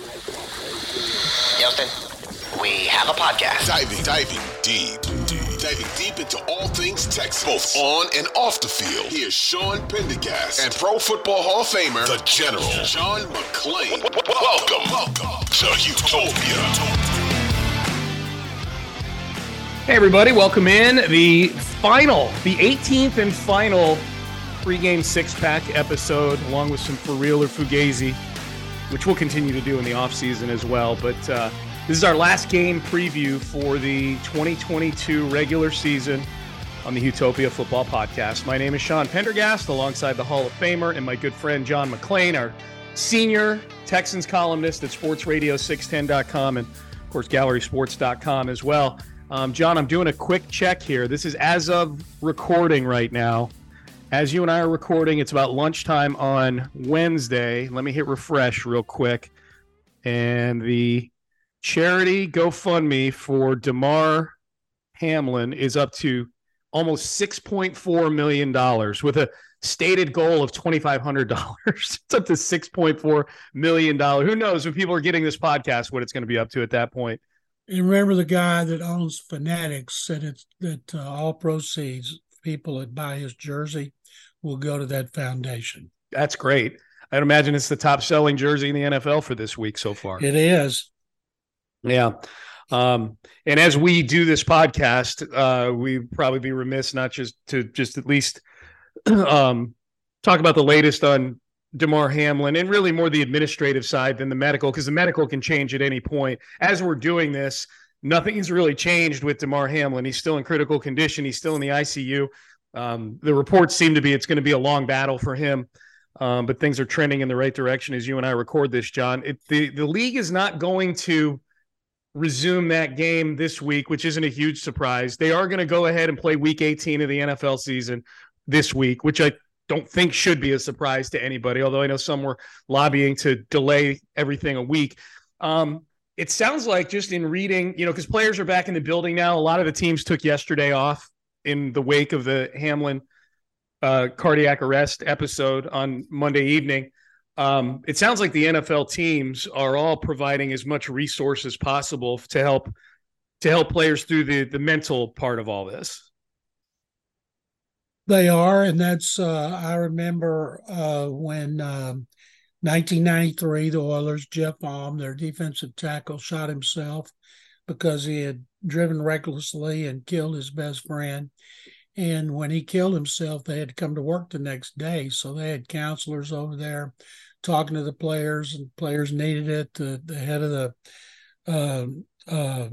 Houston, we have a podcast. Diving, diving deep, deep, diving deep into all things Texas, both on and off the field. Here's Sean Pendergast and Pro Football Hall of Famer, the General John McClain. Welcome, welcome to Houtopia. Hey, everybody, welcome in. The final, the 18th and final pregame six pack episode, along with some For Real or Fugazi, which we'll continue to do in the offseason as well. But uh, this is our last game preview for the 2022 regular season on the Houtopia Football Podcast. My name is Sean Pendergast, alongside the Hall of Famer and my good friend John McClain, our senior Texans columnist at sportsradio610.com and, of course, gallerysports.com as well. Um, John, I'm doing a quick check here. This is as of recording right now. As you and I are recording, it's about lunchtime on Wednesday. Let me hit refresh real quick. And the charity GoFundMe for Damar Hamlin is up to almost $6.4 million with a stated goal of $2,500. it's up to $6.4 million. Who knows when people are getting this podcast what it's going to be up to at that point. And remember, the guy that owns Fanatics said it's, that uh, all proceeds, people that buy his jersey, will go to that foundation. That's great. I'd imagine it's the top selling jersey in the NFL for this week so far. It is. Yeah. Um, and as we do this podcast, uh, we probably be remiss not just to just at least um, talk about the latest on Damar Hamlin and really more the administrative side than the medical because the medical can change at any point. As we're doing this, nothing's really changed with Damar Hamlin. He's still in critical condition. He's still in the ICU. Um, the reports seem to be it's going to be a long battle for him, um, but things are trending in the right direction as you and I record this, John. It, the the league is not going to resume that game this week, which isn't a huge surprise. They are going to go ahead and play Week 18 of the NFL season this week, which I don't think should be a surprise to anybody, although I know some were lobbying to delay everything a week. Um, it sounds like just in reading, you know, because players are back in the building now. A lot of the teams took yesterday off in the wake of the Hamlin uh, cardiac arrest episode on Monday evening. Um, it sounds like the NFL teams are all providing as much resource as possible to help to help players through the the mental part of all this. They are, and that's uh, I remember uh, when um, 1993 the Oilers Jeff Alm, their defensive tackle, shot himself because he had driven recklessly and killed his best friend. And when he killed himself, they had to come to work the next day. So they had counselors over there talking to the players, and players needed it. The, the head of the uh, uh,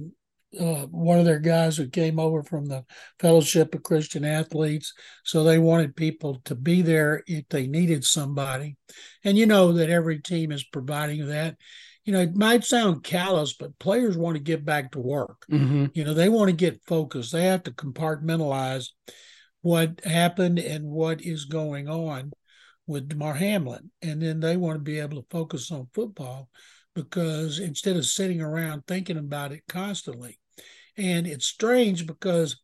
uh, one of their guys who came over from the Fellowship of Christian Athletes. So they wanted people to be there if they needed somebody. And you know that every team is providing that. You know, it might sound callous, but players want to get back to work. Mm-hmm. You know, they want to get focused. They have to compartmentalize what happened and what is going on with Damar Hamlin. And then they want to be able to focus on football because instead of sitting around thinking about it constantly. And it's strange because,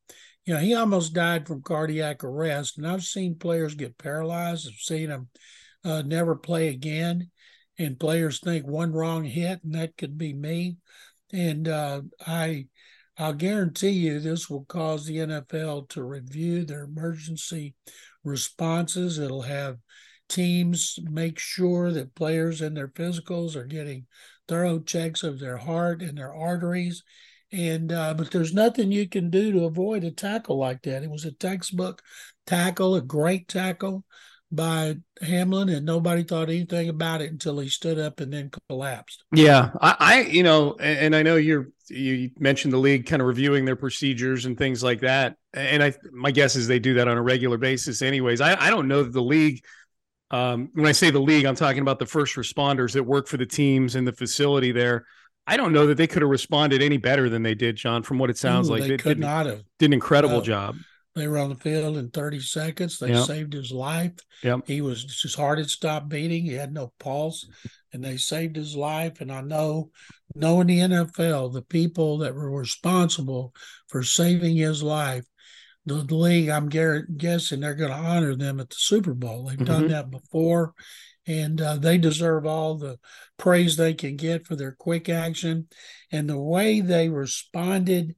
you know, he almost died from cardiac arrest. And I've seen players get paralyzed. I've seen them uh, never play again. And players think one wrong hit, and that could be me. And uh, I, I'll guarantee you this will cause the NFL to review their emergency responses. It'll have teams make sure that players in their physicals are getting thorough checks of their heart and their arteries. And uh, but there's nothing you can do to avoid a tackle like that. It was a textbook tackle, a great tackle by Hamlin, and nobody thought anything about it until he stood up and then collapsed. Yeah, I, I you know, and, and I know you're you mentioned the league kind of reviewing their procedures and things like that, and I my guess is they do that on a regular basis, anyways. I I don't know that the league um, when I say the league, I'm talking about the first responders that work for the teams in the facility there. I don't know that they could have responded any better than they did, John. From what it sounds Ooh, like, they, they could did, not have. Did an incredible Uh, job. They were on the field in 30 seconds. They Yep. saved his life. Yep. He was his heart had stopped beating. He had no pulse, and they saved his life. And I know, knowing the NFL, the people that were responsible for saving his life, the, the league, I'm guessing they're going to honor them at the Super Bowl. They've done Mhm. that before, and uh, they deserve all the praise they can get for their quick action and the way they responded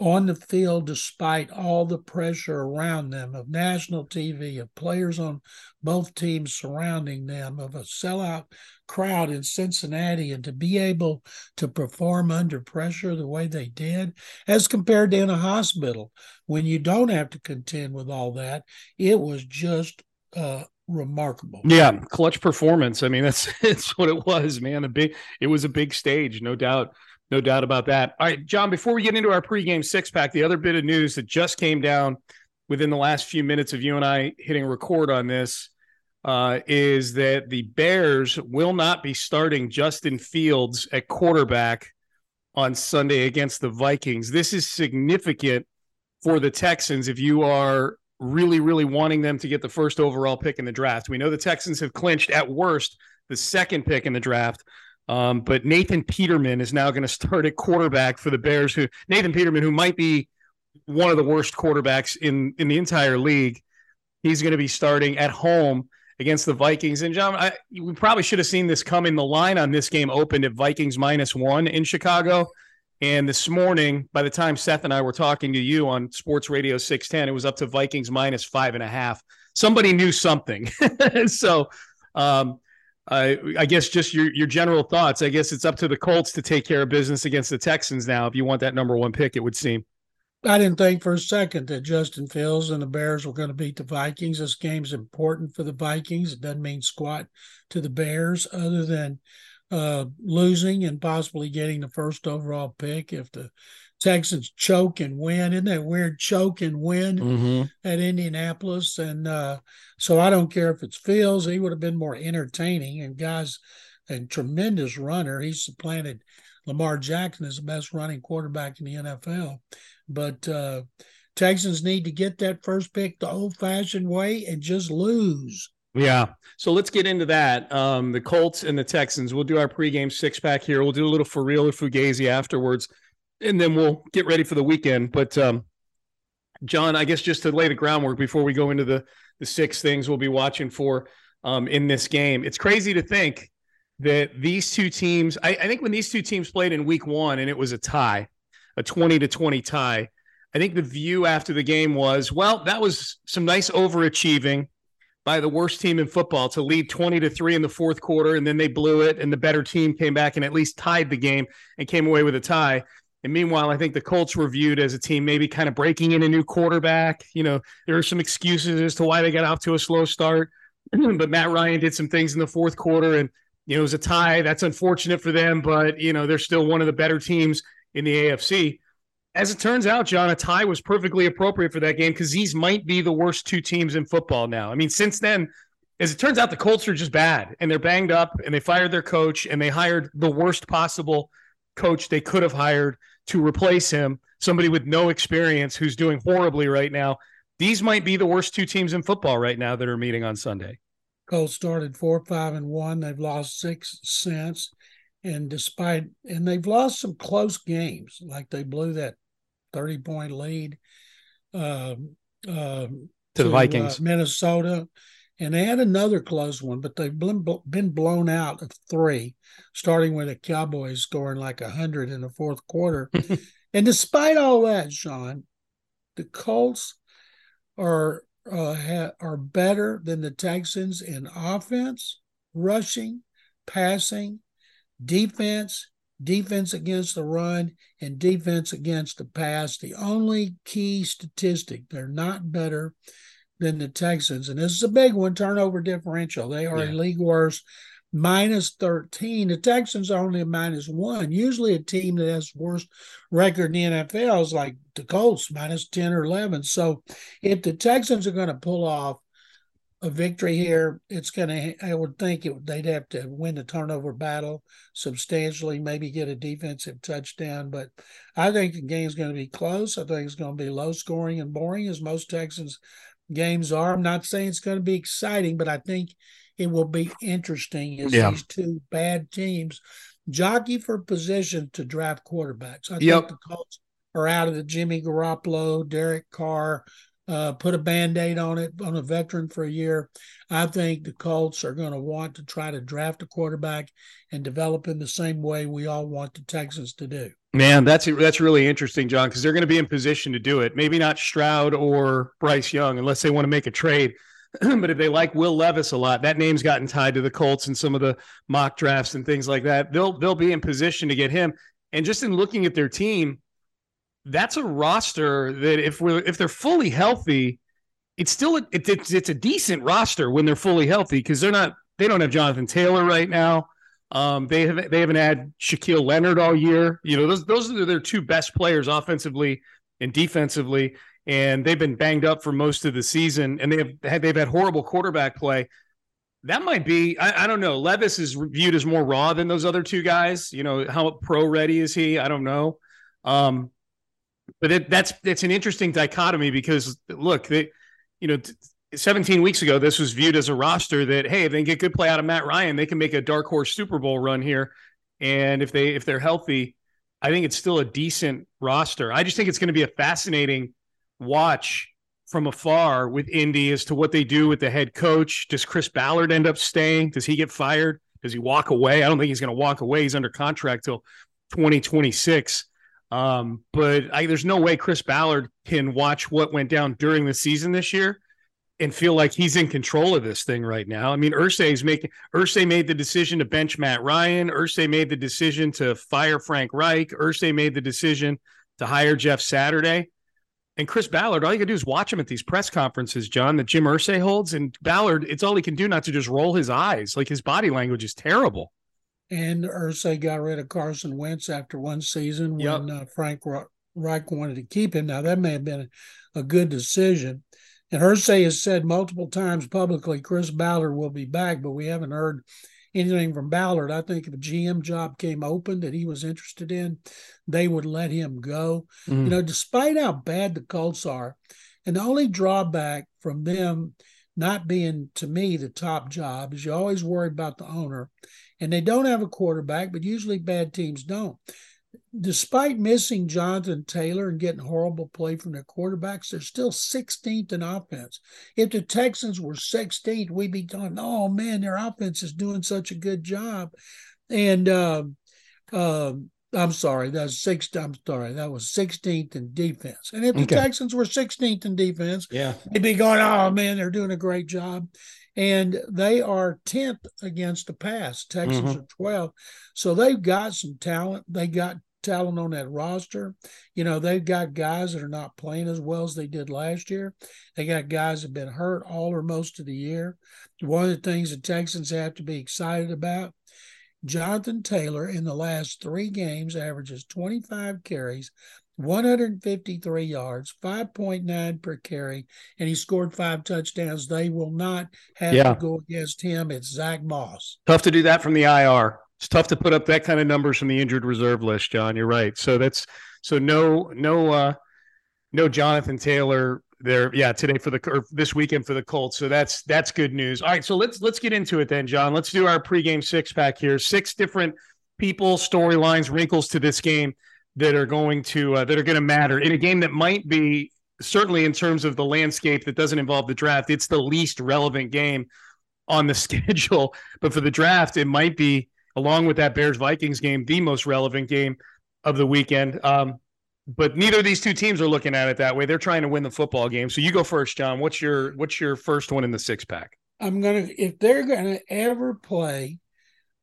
on the field despite all the pressure around them of national TV, of players on both teams surrounding them, of a sellout crowd in Cincinnati, and to be able to perform under pressure the way they did, as compared to in a hospital when you don't have to contend with all that, it was just uh, remarkable. Yeah, clutch performance. I mean, that's that's what it was, man. A big it was a big stage, no doubt. No doubt about that. All right, John, before we get into our pregame six pack, the other bit of news that just came down within the last few minutes of you and I hitting record on this uh, is that the Bears will not be starting Justin Fields at quarterback on Sunday against the Vikings. This is significant for the Texans if you are really, really wanting them to get the first overall pick in the draft. We know the Texans have clinched at worst the second pick in the draft. Um, but Nathan Peterman is now going to start at quarterback for the Bears. Who Nathan Peterman, who might be one of the worst quarterbacks in in the entire league, he's going to be starting at home against the Vikings. And John, I, we probably should have seen this coming. The line on this game opened at Vikings minus one in Chicago. And this morning, by the time Seth and I were talking to you on Sports Radio 610, it was up to Vikings minus five and a half. Somebody knew something. so um, I, I guess just your your general thoughts. I guess it's up to the Colts to take care of business against the Texans now. If you want that number one pick, it would seem. I didn't think for a second that Justin Fields and the Bears were going to beat the Vikings. This game's important for the Vikings. It doesn't mean squat to the Bears, other than uh, losing and possibly getting the first overall pick if the Texans choke and win. Isn't that weird? Choke and win mm-hmm. at Indianapolis. And uh, so I don't care if it's Fields, he would have been more entertaining. And guys, a tremendous runner. He supplanted Lamar Jackson as the best running quarterback in the NFL. But uh, Texans need to get that first pick the old fashioned way and just lose. Yeah. So let's get into that. Um, the Colts and the Texans. We'll do our pregame six pack here. We'll do a little for real or Fugazi afterwards and then we'll get ready for the weekend. But um, John, I guess just to lay the groundwork before we go into the the six things we'll be watching for um, in this game, it's crazy to think that these two teams. I, I think when these two teams played in Week One and it was a tie, a twenty to twenty tie. I think the view after the game was, well, that was some nice overachieving by the worst team in football to lead 20 to 3 in the fourth quarter and then they blew it and the better team came back and at least tied the game and came away with a tie and meanwhile, I think the Colts were viewed as a team maybe kind of breaking in a new quarterback. You know, there are some excuses as to why they got off to a slow start. but Matt Ryan did some things in the fourth quarter and, you know, it was a tie. That's unfortunate for them, but, you know, they're still one of the better teams in the AFC. As it turns out, John, a tie was perfectly appropriate for that game because these might be the worst two teams in football now. I mean, since then, as it turns out, the Colts are just bad and they're banged up and they fired their coach and they hired the worst possible coach they could have hired to replace him, somebody with no experience who's doing horribly right now. These might be the worst two teams in football right now that are meeting on Sunday. Colts started four, five, and one. They've lost six since, and despite and they've lost some close games, like they blew that thirty-point lead uh, uh, to, to, the Vikings, uh, Minnesota, and they had another close one, but they've been, been blown out of three, starting with the Cowboys scoring like a hundred in the fourth quarter. and despite all that, Sean, the Colts are uh, ha- are better than the Texans in offense, rushing, passing, defense, defense against the run, and defense against the pass. The only key statistic they're not better than the Texans. And this is a big one turnover differential. They are yeah. a league worst minus 13. The Texans are only a minus one. Usually a team that has worst record in the NFL is like the Colts, minus 10 or 11. So if the Texans are going to pull off a victory here, it's going to, I would think it, they'd have to win the turnover battle substantially, maybe get a defensive touchdown. But I think the game's going to be close. I think it's going to be low scoring and boring, as most Texans games are. I'm not saying it's going to be exciting, but I think it will be interesting as yeah. these two bad teams jockey for position to draft quarterbacks. I yep. think the Colts are out of the Jimmy Garoppolo, Derek Carr, uh, put a band-aid on it on a veteran for a year. I think the Colts are going to want to try to draft a quarterback and develop in the same way we all want the Texans to do. Man, that's that's really interesting, John, because they're going to be in position to do it. Maybe not Stroud or Bryce Young, unless they want to make a trade. but if they like Will Levis a lot, that name's gotten tied to the Colts and some of the mock drafts and things like that. They'll they'll be in position to get him. And just in looking at their team, that's a roster that if we're if they're fully healthy, it's still a, it, it's it's a decent roster when they're fully healthy because they're not they don't have Jonathan Taylor right now. Um, they have they haven't had Shaquille Leonard all year. You know those those are their two best players offensively and defensively, and they've been banged up for most of the season, and they have had they've had horrible quarterback play. That might be I, I don't know. Levis is viewed as more raw than those other two guys. You know how pro ready is he? I don't know. Um, but it, that's it's an interesting dichotomy because look, they, you know, 17 weeks ago, this was viewed as a roster that hey, if they get good play out of Matt Ryan, they can make a dark horse Super Bowl run here, and if they if they're healthy, I think it's still a decent roster. I just think it's going to be a fascinating watch from afar with Indy as to what they do with the head coach. Does Chris Ballard end up staying? Does he get fired? Does he walk away? I don't think he's going to walk away. He's under contract till 2026. Um, but I, there's no way Chris Ballard can watch what went down during the season this year and feel like he's in control of this thing right now. I mean, Irsay is making Irsay made the decision to bench Matt Ryan. Irsay made the decision to fire Frank Reich. Irsay made the decision to hire Jeff Saturday. And Chris Ballard, all you can do is watch him at these press conferences, John, that Jim Irsay holds. And Ballard, it's all he can do not to just roll his eyes. Like his body language is terrible and Irsay got rid of Carson Wentz after one season when yep. uh, Frank Reich wanted to keep him. Now that may have been a good decision. And Irsay has said multiple times publicly, Chris Ballard will be back, but we haven't heard anything from Ballard. I think if a GM job came open that he was interested in, they would let him go. Mm. You know, despite how bad the Colts are, and the only drawback from them not being to me the top job is you always worry about the owner and they don't have a quarterback, but usually bad teams don't. Despite missing Jonathan Taylor and getting horrible play from their quarterbacks, they're still 16th in offense. If the Texans were 16th, we'd be talking, oh man, their offense is doing such a good job. And uh, uh, I'm sorry, that's six. I'm sorry, that was 16th in defense. And if the okay. Texans were 16th in defense, yeah, they'd be going, oh man, they're doing a great job and they are 10th against the pass. Texans mm-hmm. are 12. So they've got some talent. They got talent on that roster. You know, they've got guys that are not playing as well as they did last year. They got guys that have been hurt all or most of the year. One of the things the Texans have to be excited about Jonathan Taylor in the last three games averages 25 carries, 153 yards, 5.9 per carry, and he scored five touchdowns. They will not have yeah. to go against him. It's Zach Moss. Tough to do that from the IR. It's tough to put up that kind of numbers from the injured reserve list, John. You're right. So that's so no no uh no Jonathan Taylor there yeah today for the or this weekend for the Colts. So that's that's good news. All right, so let's let's get into it then, John. Let's do our pregame six pack here. Six different people, storylines, wrinkles to this game that are going to uh, that are going to matter in a game that might be certainly in terms of the landscape that doesn't involve the draft. It's the least relevant game on the schedule, but for the draft, it might be along with that Bears Vikings game the most relevant game of the weekend. Um, but neither of these two teams are looking at it that way. They're trying to win the football game. So you go first, John. What's your what's your first one in the six pack? I'm gonna if they're gonna ever play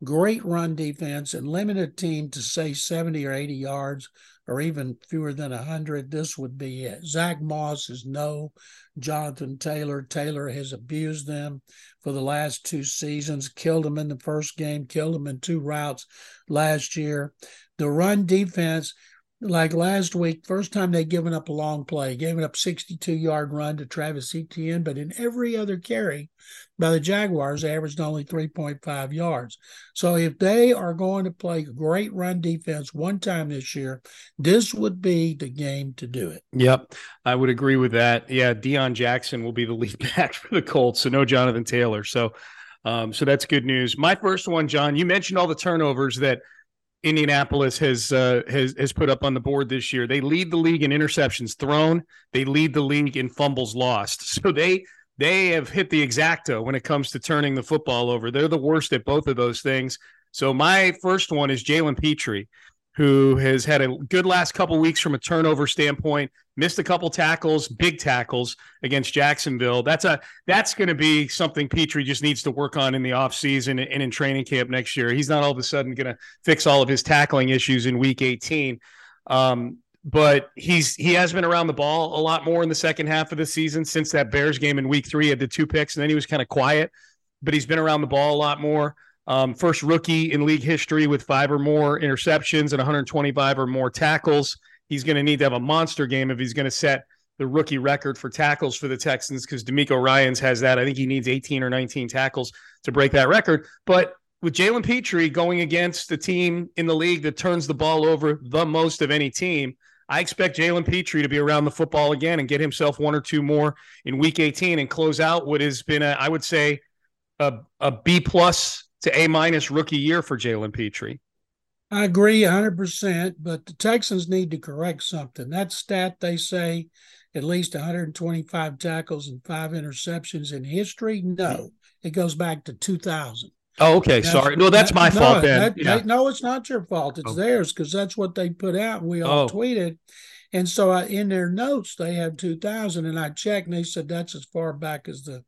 great run defense and limit a team to say 70 or 80 yards or even fewer than 100, this would be it. Zach Moss is no Jonathan Taylor. Taylor has abused them for the last two seasons, killed them in the first game, killed them in two routes last year. The run defense, like last week, first time they'd given up a long play, gave up 62 yard run to Travis Etienne, but in every other carry by the Jaguars, averaged only 3.5 yards. So if they are going to play great run defense one time this year, this would be the game to do it. Yep, I would agree with that. Yeah, Deon Jackson will be the lead back for the Colts, so no Jonathan Taylor. So, um, so that's good news. My first one, John, you mentioned all the turnovers that Indianapolis has uh, has has put up on the board this year. They lead the league in interceptions thrown. They lead the league in fumbles lost. So they they have hit the exacta when it comes to turning the football over. They're the worst at both of those things. So my first one is Jalen Pitre who has had a good last couple weeks from a turnover standpoint, missed a couple tackles, big tackles against Jacksonville. That's a that's going to be something Pitre just needs to work on in the offseason and in training camp next year. He's not all of a sudden going to fix all of his tackling issues in week 18. Um, but he's he has been around the ball a lot more in the second half of the season since that Bears game in week 3 he had the two picks and then he was kind of quiet, but he's been around the ball a lot more. Um, first rookie in league history with five or more interceptions and 125 or more tackles. He's going to need to have a monster game if he's going to set the rookie record for tackles for the Texans because DeMeco Ryans has that. I think he needs 18 or 19 tackles to break that record. But with Jalen Pitre going against the team in the league that turns the ball over the most of any team, I expect Jalen Pitre to be around the football again and get himself one or two more in Week 18 and close out what has been, a, I would say, a, a B plus to A minus rookie year for Jalen Pitre. I agree 100%, but the Texans need to correct something. That stat they say at least 125 tackles and five interceptions in history. No, it goes back to 2000. Oh, okay. That's, Sorry. No, that's my no, fault then. That, yeah. no, it's not your fault. It's oh. theirs because that's what they put out. We all oh. tweeted. And so I, in their notes, they have 2000. And I checked and they said that's as far back as the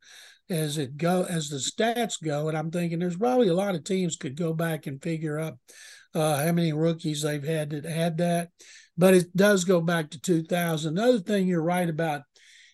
as it go as the stats go. And I'm thinking there's probably a lot of teams could go back and figure up uh, how many rookies they've had that had that. But it does go back to 2000. Another thing you're right about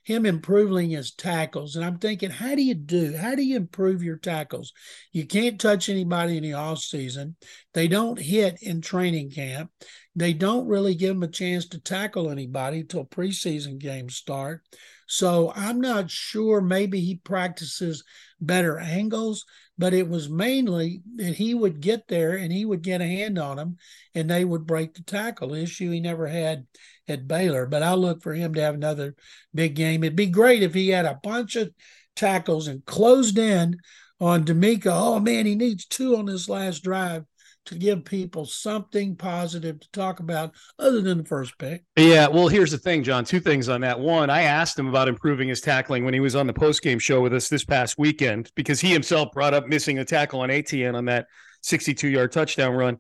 him improving his tackles. And I'm thinking, how do you do? How do you improve your tackles? You can't touch anybody in the off season. They don't hit in training camp. They don't really give them a chance to tackle anybody until preseason games start. So I'm not sure. Maybe he practices better angles, but it was mainly that he would get there and he would get a hand on them and they would break the tackle issue he never had at Baylor. But I look for him to have another big game. It'd be great if he had a bunch of tackles and closed in on DeMeco. Oh man, he needs two on this last drive to give people something positive to talk about other than the first pick. Yeah, well, here's the thing, John. Two things on that. One, I asked him about improving his tackling when he was on the post-game show with us this past weekend because he himself brought up missing a tackle on Etienne on that 62-yard touchdown run.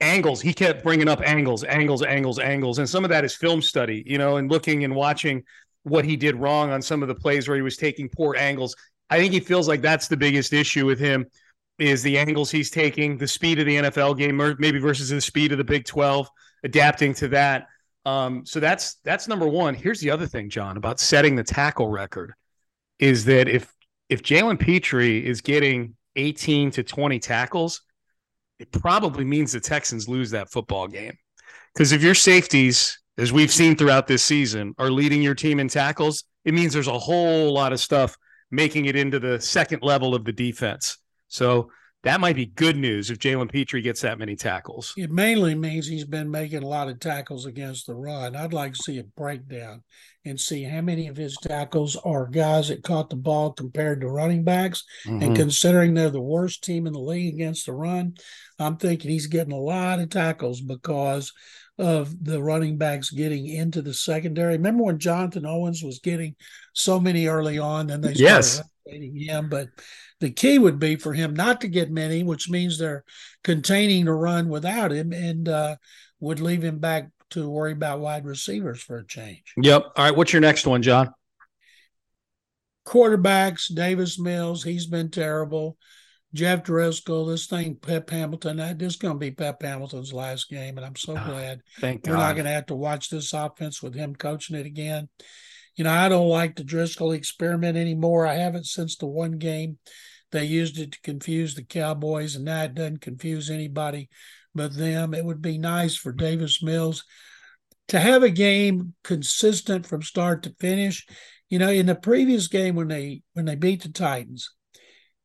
Angles, he kept bringing up angles, angles, angles, angles, and some of that is film study, you know, and looking and watching what he did wrong on some of the plays where he was taking poor angles. I think he feels like that's the biggest issue with him is the angles he's taking, the speed of the NFL game, maybe versus the speed of the Big 12, adapting to that. Um, so that's that's number one. Here's the other thing, John, about setting the tackle record, is that if if Jalen Pitre is getting 18 to 20 tackles, it probably means the Texans lose that football game. Because if your safeties, as we've seen throughout this season, are leading your team in tackles, it means there's a whole lot of stuff making it into the second level of the defense. So that might be good news if Jalen Pitre gets that many tackles. It mainly means he's been making a lot of tackles against the run. I'd like to see a breakdown and see how many of his tackles are guys that caught the ball compared to running backs. Mm-hmm. And considering they're the worst team in the league against the run, I'm thinking he's getting a lot of tackles because of the running backs getting into the secondary. Remember when Jonathan Owens was getting so many early on, and they started yes. him, but the key would be for him not to get many, which means they're containing the run without him and uh, would leave him back to worry about wide receivers for a change. Yep. All right. What's your next one, John? Quarterbacks, Davis Mills, he's been terrible. Jeff Driskel, this thing, Pep Hamilton, this is going to be Pep Hamilton's last game, and I'm so oh, glad thank we're God. not going to have to watch this offense with him coaching it again. You know, I don't like the Driskel experiment anymore. I haven't since the one game they used it to confuse the Cowboys, and that doesn't confuse anybody but them. It would be nice for Davis Mills to have a game consistent from start to finish. You know, in the previous game when they when they beat the Titans,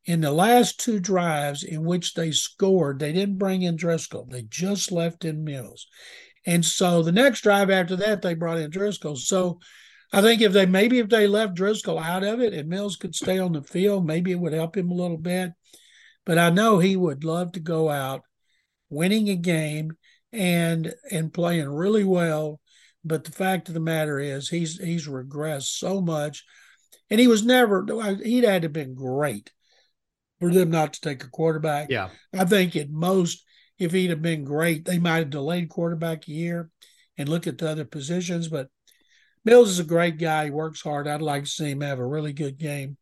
in the last two drives in which they scored, they didn't bring in Driskel. They just left in Mills. And so the next drive after that, they brought in Driskel. So I think if they maybe if they left Driskel out of it and Mills could stay on the field, maybe it would help him a little bit. But I know he would love to go out winning a game and and playing really well. But the fact of the matter is, he's he's regressed so much, and he was never. He'd had to have been great for them not to take a quarterback. Yeah, I think at most, if he'd have been great, they might have delayed quarterback a year and look at the other positions. But Mills is a great guy. He works hard. I'd like to see him have a really good game.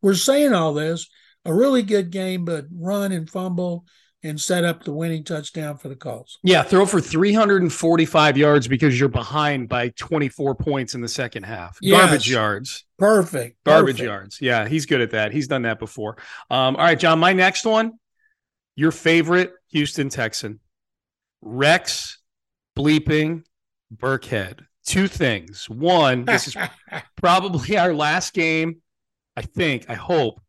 We're saying all this, a really good game, but run and fumble and set up the winning touchdown for the Colts. Yeah, throw for 345 yards because you're behind by 24 points in the second half. Yes. Garbage yards. Perfect. Garbage Perfect. yards. Yeah, he's good at that. He's done that before. Um, all right, John, my next one, your favorite Houston Texan, Rex bleeping Burkhead. Two things. One, this is probably our last game, I think, I hope,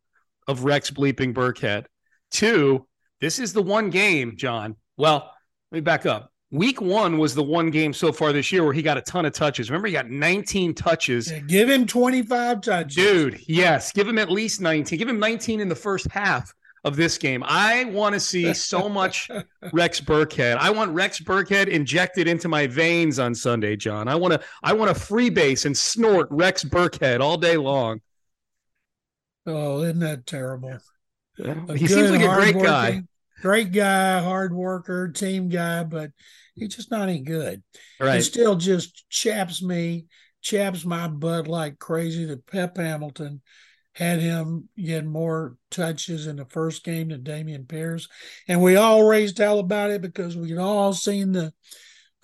of Rex bleeping Burkhead. Two, this is the one game, John. Well, let me back up. Week one was the one game so far this year where he got a ton of touches. Remember, he got 19 touches. Yeah, give him 25 touches. Dude, yes. Give him at least 19. Give him 19 in the first half of this game. I want to see so much Rex Burkhead. I want Rex Burkhead injected into my veins on Sunday, John. I want to I want to freebase and snort Rex Burkhead all day long. Oh, isn't that terrible? A he seems like a great guy. Great guy, hard worker, team guy, but he's just not any good. Right. He still just chaps me, chaps my butt like crazy that Pep Hamilton had him get more touches in the first game than Dameon Pierce. And we all raised hell about it because we'd all seen the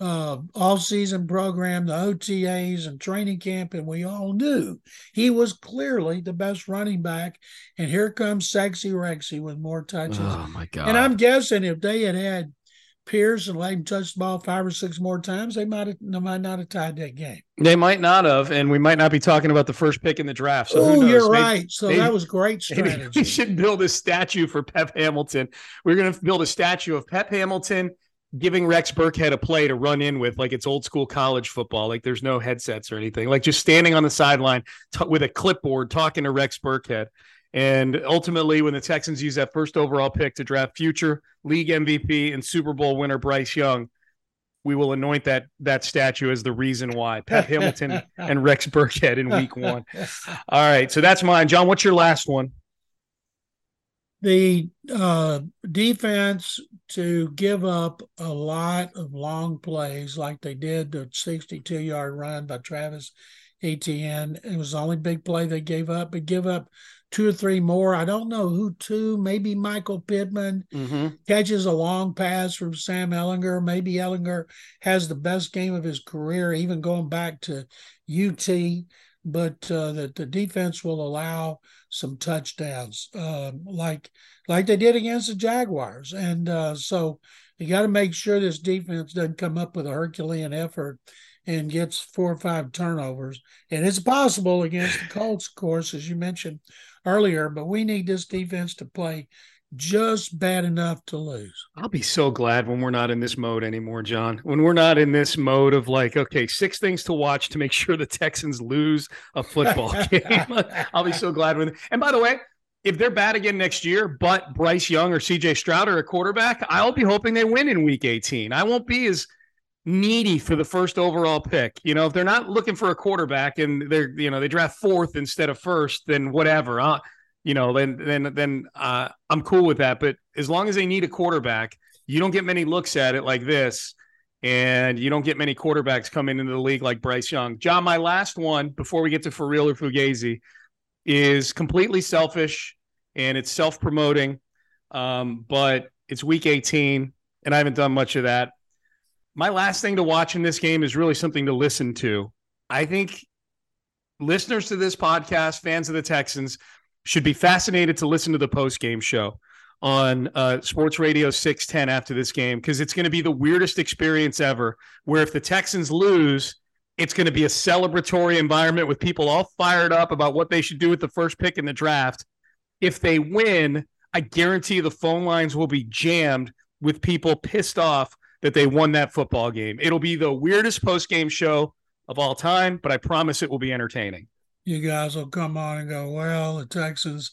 uh, off-season program, the OTAs and training camp, and we all knew he was clearly the best running back. And here comes Sexy Rexy with more touches. Oh my god! And I'm guessing if they had had Pierce and let him touch the ball five or six more times, they might have, they might not have tied that game. They might not have, and we might not be talking about the first pick in the draft. So oh, you're maybe, right. So maybe, that was great strategy. we should build a statue for Pep Hamilton. We're going to build a statue of Pep Hamilton giving Rex Burkhead a play to run in with, like it's old school college football. Like there's no headsets or anything. Like just standing on the sideline t- with a clipboard talking to Rex Burkhead. And ultimately, when the Texans use that first overall pick to draft future league MVP and Super Bowl winner Bryce Young, we will anoint that that statue as the reason why Pat Hamilton and Rex Burkhead in Week One. All right, so that's mine. John, what's your last one? The uh, defense to give up a lot of long plays, like they did the 62 yard run by Travis Etienne. It was the only big play they gave up, but give up two or three more. I don't know who two, maybe Michael Pittman mm-hmm. catches a long pass from Sam Ehlinger. Maybe Ehlinger has the best game of his career, even going back to UT. But uh, that the defense will allow some touchdowns, um, like like they did against the Jaguars, and uh, so you got to make sure this defense doesn't come up with a Herculean effort and gets four or five turnovers. And it's possible against the Colts, of course, as you mentioned earlier, but we need this defense to play just bad enough to lose. I'll be so glad when we're not in this mode anymore, John. When we're not in this mode of like, okay, six things to watch to make sure the Texans lose a football game. I'll be so glad when. And by the way, if they're bad again next year, but Bryce Young or CJ Stroud are a quarterback, I'll be hoping they win in week 18. I won't be as needy for the first overall pick. You know, if they're not looking for a quarterback and they're, you know, they draft fourth instead of first, then whatever. Uh, you know, then then then uh, I'm cool with that. But as long as they need a quarterback, you don't get many looks at it like this, and you don't get many quarterbacks coming into the league like Bryce Young. John, my last one before we get to for real or fugazi is completely selfish and it's self promoting, um, but it's week 18 and I haven't done much of that my last thing to watch in this game is really something to listen to. I think listeners to this podcast, fans of the Texans, should be fascinated to listen to the post game show on uh, Sports Radio 610 after this game because it's going to be the weirdest experience ever. Where if the Texans lose, it's going to be a celebratory environment with people all fired up about what they should do with the first pick in the draft. If they win, I guarantee the phone lines will be jammed with people pissed off that they won that football game. It'll be the weirdest post game show of all time, but I promise it will be entertaining. You guys will come on and go, well, the Texans,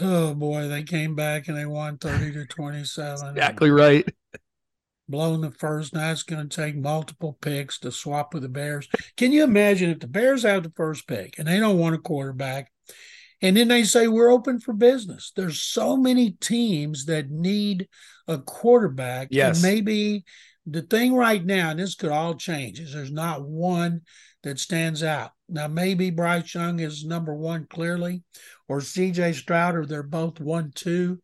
oh boy, they came back and they won 30 to 27. exactly right. blown the first. Now it's going to take multiple picks to swap with the Bears. Can you imagine if the Bears have the first pick and they don't want a quarterback? And then they say we're open for business. There's so many teams that need a quarterback. Yes. And maybe the thing right now, and this could all change, is there's not one that stands out. Now, maybe Bryce Young is number one clearly, or CJ Stroud, or they're both one, two.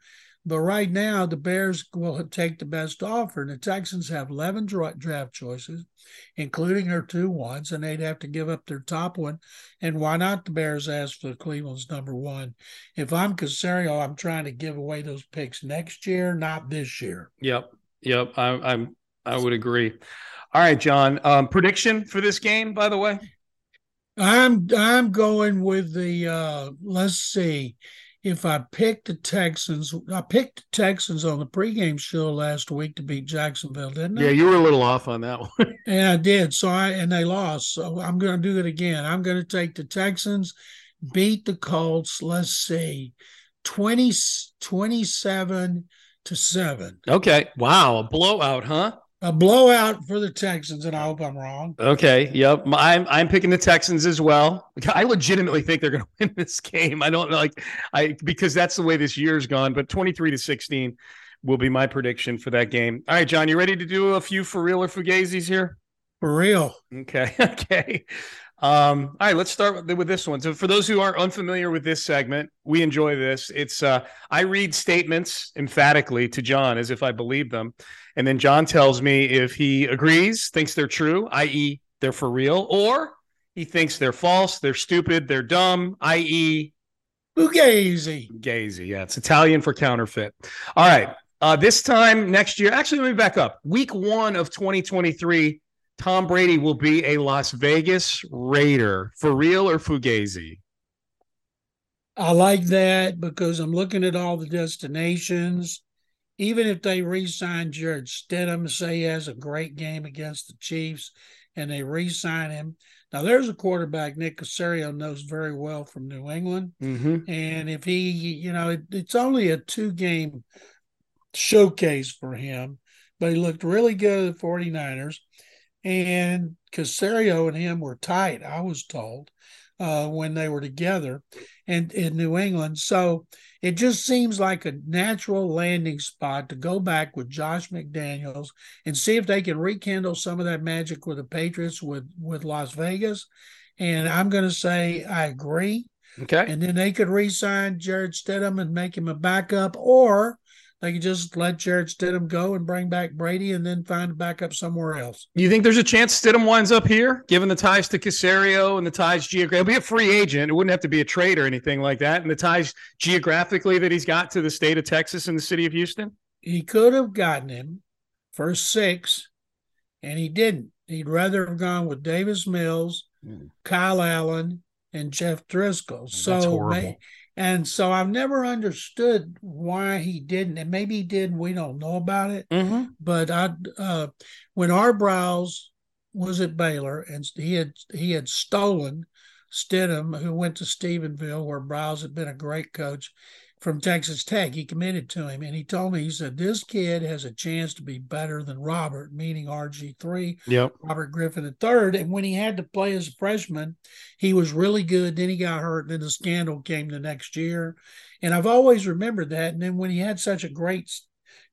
But right now, the Bears will take the best offer. And the Texans have 11 draft choices, including their two ones, and they'd have to give up their top one. And why not the Bears ask for Cleveland's number one? If I'm Caserio, I'm trying to give away those picks next year, not this year. Yep. Yep. I, I'm, I would agree. All right, John. Um, prediction for this game, by the way? I'm I'm going with the uh let's see if I picked the Texans, I picked the Texans on the pregame show last week to beat Jacksonville, didn't I? Yeah, you were a little off on that one. and I did. So I and they lost. So I'm going to do it again. I'm going to take the Texans, beat the Colts. Let's see, 20, 27 to seven. Okay. Wow, a blowout, huh? A blowout for the Texans, and I hope I'm wrong. Okay. Yep. I'm I'm picking the Texans as well. I legitimately think they're going to win this game. I don't like I because that's the way this year's gone. But 23 to 16 will be my prediction for that game. All right, John, you ready to do a few for real or fugazis here? For real. Okay. Okay. Um, all right, let's start with, with this one. So, for those who aren't unfamiliar with this segment, we enjoy this. It's uh, I read statements emphatically to John as if I believe them, and then John tells me if he agrees, thinks they're true, i.e., they're for real, or he thinks they're false, they're stupid, they're dumb, i.e., Fugazi. Gazy. Yeah, it's Italian for counterfeit. All right. Uh, this time next year, actually, let me back up. Week one of 2023 Tom Brady will be a Las Vegas Raider for real or Fugazi? I like that because I'm looking at all the destinations. Even if they re-sign Jarrett Stidham, say he has a great game against the Chiefs, and they re-sign him. Now, there's a quarterback Nick Caserio knows very well from New England, mm-hmm. and if he, you know, it, it's only a two-game showcase for him, but he looked really good at the 49ers and Caserio and him were tight, I was told, uh, when they were together and in New England. So it just seems like a natural landing spot to go back with Josh McDaniels and see if they can rekindle some of that magic with the Patriots with with Las Vegas. And I'm going to say I agree. Okay. And then they could re-sign Jarrett Stidham and make him a backup, or they could just let Jarrett Stidham go and bring back Brady and then find a backup somewhere else. You think there's a chance Stidham winds up here, given the ties to Caserio and the ties geographically? He'll be a free agent. It wouldn't have to be a trade or anything like that. And the ties geographically that he's got to the state of Texas and the city of Houston? He could have gotten him for six, and he didn't. He'd rather have gone with Davis Mills, mm. Kyle Allen, and Jeff Driskel. Oh, so and so I've never understood why he didn't, and maybe he did. We don't know about it. Mm-hmm. But I, uh, when Briles was at Baylor, and he had he had stolen Stidham, who went to Stephenville, where Briles had been a great coach, from Texas Tech. He committed to him, and he told me he said this kid has a chance to be better than Robert, meaning RG three, yep. Robert Griffin the third. And when he had to play as a freshman, he was really good. Then he got hurt. Then the scandal came the next year, and I've always remembered that. And then when he had such a great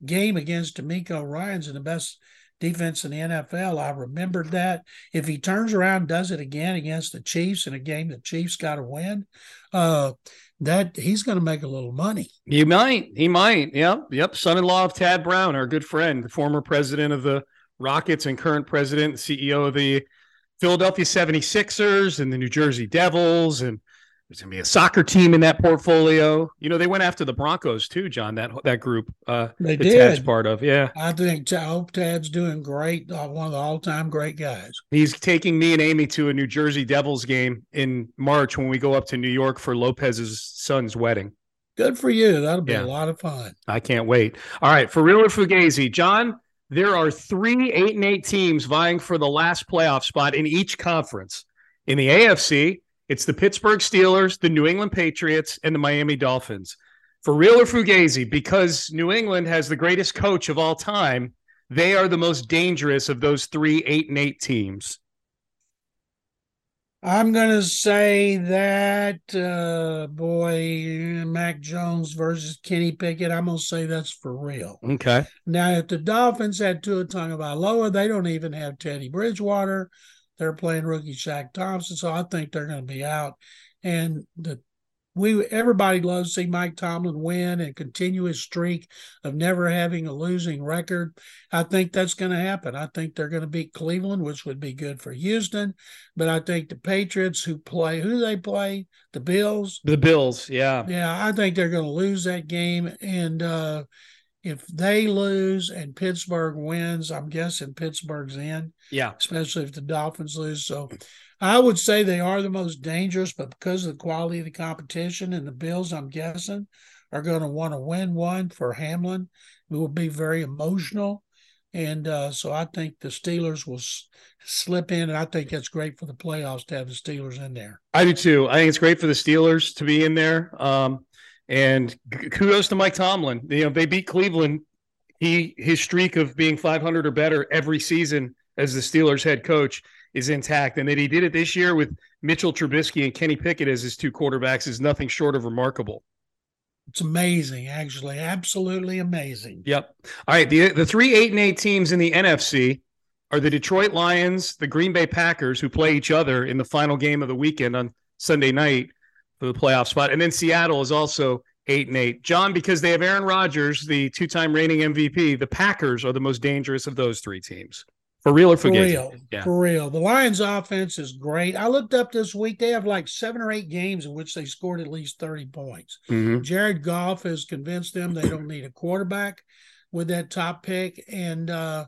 game against DeMeco Ryans and the best defense in the NFL. I remembered that. If he turns around does it again against the Chiefs in a game the Chiefs got to win, uh, that he's going to make a little money. He might. He might. Yep. Yep. Son-in-law of Tad Brown, our good friend, the former president of the Rockets and current president, CEO of the Philadelphia 76ers and the New Jersey Devils and there's going to be a soccer team in that portfolio. You know, they went after the Broncos too, John. That that group. Uh, they did. Tad's part of. Yeah, I think I hope Tad's doing great. Uh, one of the all-time great guys. He's taking me and Amy to a New Jersey Devils game in March when we go up to New York for Lopez's son's wedding. Good for you. That'll be yeah. a lot of fun. I can't wait. All right, for real or fugazi, John. There are three eight and eight teams vying for the last playoff spot in each conference. In the AFC, it's the Pittsburgh Steelers, the New England Patriots, and the Miami Dolphins. For real or fugazi, because New England has the greatest coach of all time, they are the most dangerous of those three eight and eight teams? I'm going to say that, uh, boy, Mac Jones versus Kenny Pickett. I'm going to say that's for real. Okay. Now, if the Dolphins had Tua Tagovailoa, they don't even have Teddy Bridgewater. They're playing rookie Shaq Thompson, so I think they're going to be out. And the we everybody loves to see Mike Tomlin win and continue his streak of never having a losing record. I think that's going to happen. I think they're going to beat Cleveland, which would be good for Houston. But I think the Patriots, who play, who do they play? The Bills. The Bills, yeah, yeah. I think they're going to lose that game, and uh, if they lose and Pittsburgh wins, I'm guessing Pittsburgh's in. Yeah, especially if the Dolphins lose. So I would say they are the most dangerous, but because of the quality of the competition and the Bills, I'm guessing, are going to want to win one for Hamlin. It will be very emotional. And uh, so I think the Steelers will s- slip in, and I think that's great for the playoffs to have the Steelers in there. I do too. I think it's great for the Steelers to be in there. Um, and kudos to Mike Tomlin. You know, they beat Cleveland. He his streak of being 500 or better every season as the Steelers head coach is intact. And that he did it this year with Mitchell Trubisky and Kenny Pickett as his two quarterbacks is nothing short of remarkable. It's amazing, actually, absolutely amazing. Yep. All right. The the three eight and eight teams in the NFC are the Detroit Lions, the Green Bay Packers, who play each other in the final game of the weekend on Sunday night for the playoff spot, and then Seattle is also eight and eight. John, because they have Aaron Rodgers, the two time reigning MVP, the Packers are the most dangerous of those three teams. For real or for, for real? Yeah. For real. The Lions offense is great. I looked up this week. They have like seven or eight games in which they scored at least 30 points. Mm-hmm. Jared Goff has convinced them they don't need a quarterback with that top pick. And uh,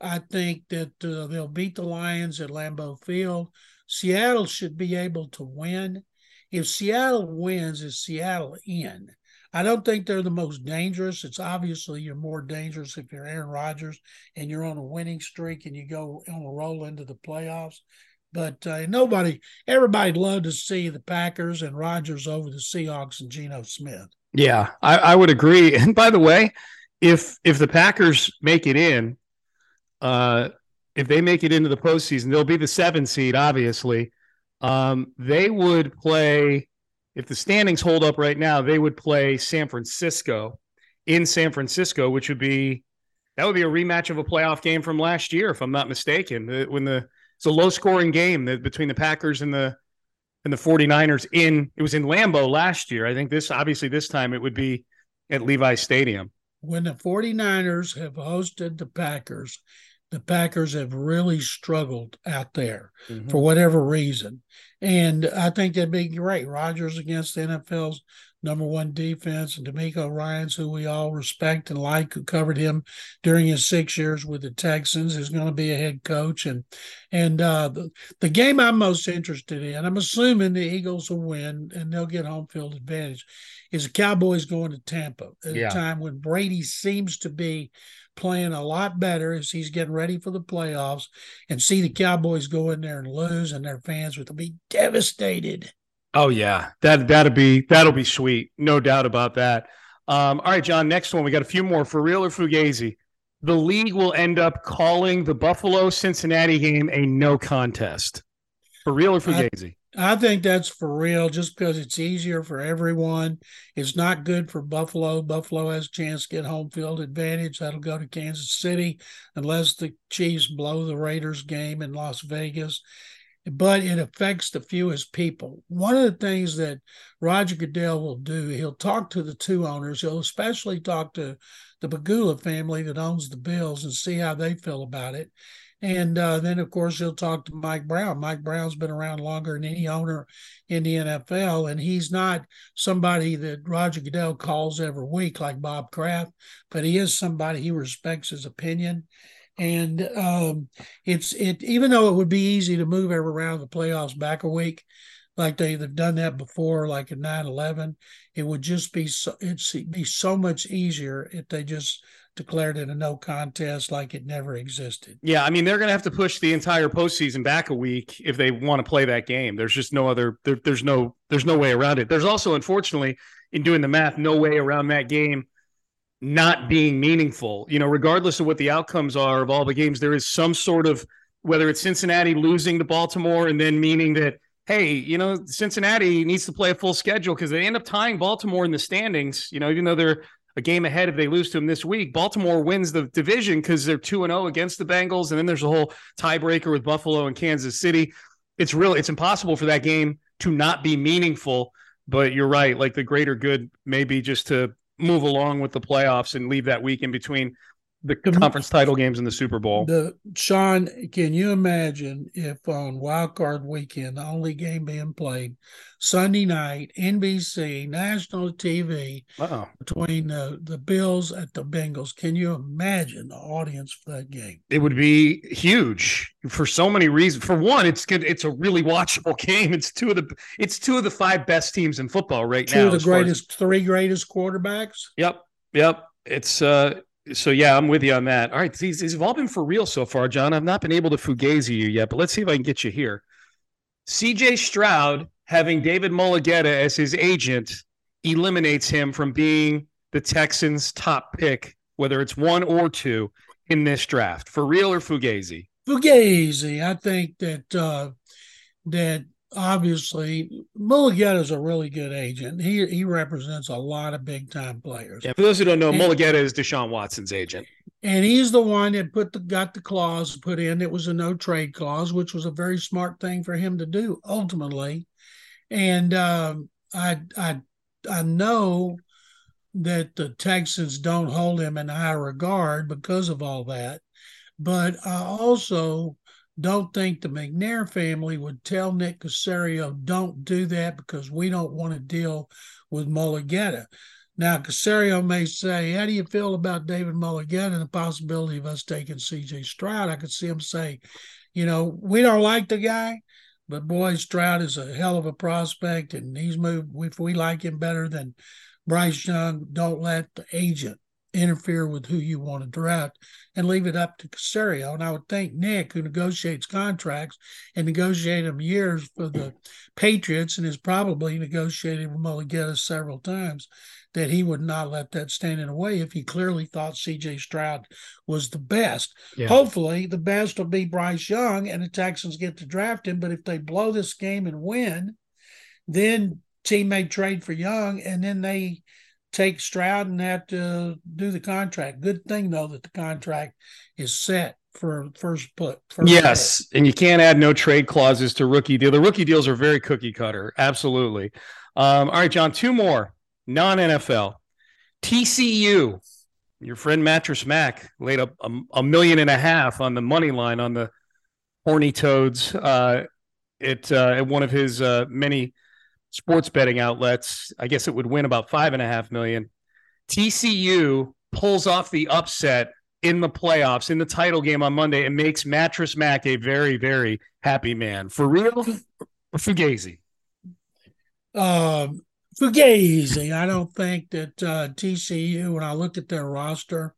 I think that uh, they'll beat the Lions at Lambeau Field. Seattle should be able to win. If Seattle wins, is Seattle in? I don't think they're the most dangerous. It's obviously you're more dangerous if you're Aaron Rodgers and you're on a winning streak and you go on a roll into the playoffs. But uh, nobody, everybody'd love to see the Packers and Rodgers over the Seahawks and Geno Smith. Yeah, I, I would agree. And by the way, if if the Packers make it in, uh, if they make it into the postseason, they'll be the seven seed, obviously. Um, they would play if the standings hold up right now, they would play San Francisco in San Francisco, which would be that would be a rematch of a playoff game from last year, if I'm not mistaken. When the it's a low scoring game between the Packers and the and the 49ers in it was in Lambeau last year. I think this obviously this time it would be at Levi Stadium. When the 49ers have hosted the Packers, the Packers have really struggled out there mm-hmm. for whatever reason. And I think that'd be great. Rodgers against the NFL's number one defense, and DeMeco Ryans, who we all respect and like, who covered him during his six years with the Texans, is going to be a head coach. And and uh, the, the game I'm most interested in, I'm assuming the Eagles will win and they'll get home field advantage, is the Cowboys going to Tampa at yeah. a time when Brady seems to be playing a lot better as he's getting ready for the playoffs and see the Cowboys go in there and lose and their fans would be devastated. Oh yeah. That that'll be that'll be sweet. No doubt about that. Um, all right, John, next one. We got a few more for real or Fugazi. The league will end up calling the Buffalo Cincinnati game a no contest. For real or Fugazi? I think that's for real just because it's easier for everyone. It's not good for Buffalo. Buffalo has a chance to get home field advantage. That'll go to Kansas City unless the Chiefs blow the Raiders game in Las Vegas. But it affects the fewest people. One of the things that Roger Goodell will do, he'll talk to the two owners. He'll especially talk to the Pegula family that owns the Bills and see how they feel about it. And uh, then, of course, he'll talk to Mike Brown. Mike Brown's been around longer than any owner in the NFL, and he's not somebody that Roger Goodell calls every week like Bob Kraft, but he is somebody he respects his opinion. And um, it's it even though it would be easy to move every round of the playoffs back a week, like they, have done that before, like in 9-11, it would just be so, it'd be so much easier if they just declared it a no contest like it never existed. Yeah, I mean they're going to have to push the entire postseason back a week if they want to play that game. There's just no other. There, there's no. There's no way around it. There's also, unfortunately, in doing the math, no way around that game not being meaningful. You know, regardless of what the outcomes are of all the games, there is some sort of whether it's Cincinnati losing to Baltimore and then meaning that hey, you know, Cincinnati needs to play a full schedule because they end up tying Baltimore in the standings. You know, even though they're a game ahead if they lose to them this week, Baltimore wins the division because they're 2 and 0 against the Bengals. And then there's a whole tiebreaker with Buffalo and Kansas City. It's really it's impossible for that game to not be meaningful. But you're right, like the greater good maybe just to move along with the playoffs and leave that week in between the conference title games in the Super Bowl. The Sean, can you imagine if on Wild Card Weekend, the only game being played Sunday night, NBC, national TV wow. between the, the Bills at the Bengals? Can you imagine the audience for that game? It would be huge for so many reasons. For one, it's good. It's a really watchable game. It's two of the it's two of the five best teams in football right two now. Two of the greatest, as, three greatest quarterbacks. Yep, yep. It's uh so yeah, I'm with you on that. All right, these, these have all been for real so far, John. I've not been able to fugazi you yet, but let's see if I can get you here. CJ Stroud having David Mulugheta as his agent eliminates him from being the Texans' top pick, whether it's one or two in this draft. For real or fugazi? Fugazi. I think that uh, that obviously Mulugheta is a really good agent. He he represents a lot of big time players. Yeah, for those who don't know, and, Mulugheta is Deshaun Watson's agent. And he's the one that put the got the clause put in. It was a no trade clause, which was a very smart thing for him to do ultimately. And um, I I I know that the Texans don't hold him in high regard because of all that. But I also don't think the McNair family would tell Nick Caserio, don't do that because we don't want to deal with Mulugheta. Now, Caserio may say, How do you feel about David Mulugheta and the possibility of us taking CJ Stroud? I could see him say, You know, we don't like the guy, but boy, Stroud is a hell of a prospect and he's moved. If we like him better than Bryce Young, don't let the agent interfere with who you want to draft and leave it up to Caserio. And I would think Nick, who negotiates contracts and negotiated them years for the Patriots and has probably negotiated with Mulugheta several times, that he would not let that stand in the way if he clearly thought CJ Stroud was the best. Yeah. Hopefully, the best will be Bryce Young and the Texans get to draft him. But if they blow this game and win, then team may trade for Young and then they take Stroud and have to do the contract. Good thing though that the contract is set for first put. First yes, and you can't add no trade clauses to rookie deal. The rookie deals are very cookie cutter. Absolutely. Um, all right, John. Two more non NFL. TCU. Your friend Mattress Mac laid up a, a, million and a half on the money line on the Horny Toads. Uh, it uh, at one of his uh, many sports betting outlets. I guess it would win about five and a half million. TCU pulls off the upset in the playoffs in the title game on Monday and makes Mattress Mac a very, very happy man. For real Fugazi? Um, Fugazi. I don't think that uh, TCU, when I looked at their roster,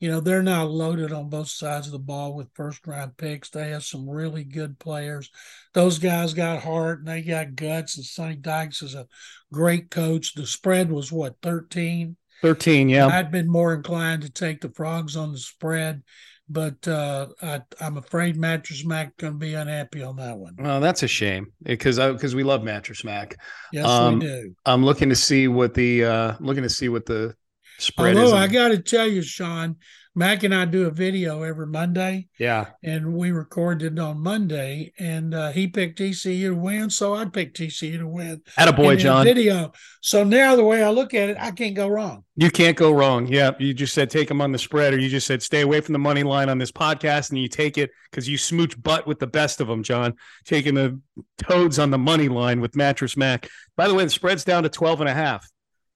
you know, they're not loaded on both sides of the ball with first round picks. They have some really good players. Those guys got heart and they got guts. And Sonny Dykes is a great coach. The spread was what, 13? 13, yeah. I'd been more inclined to take the frogs on the spread, but uh, I, am afraid Mattress Mac going to be unhappy on that one. Well, that's a shame because because we love Mattress Mac. Yes, um, we do. I'm looking to see what the uh, looking to see what the spread Although I got to tell you, Sean, Mac and I do a video every Monday. Yeah. And we recorded on Monday, and uh, he picked TCU to win, so I picked TCU to win. At a boy, John. Video. So now the way I look at it, I can't go wrong. You can't go wrong. Yeah. You just said take them on the spread, or you just said stay away from the money line on this podcast, and you take it because you smooch butt with the best of them, John. Taking the toads on the money line with Mattress Mac. By the way, the spread's down to 12 and a half.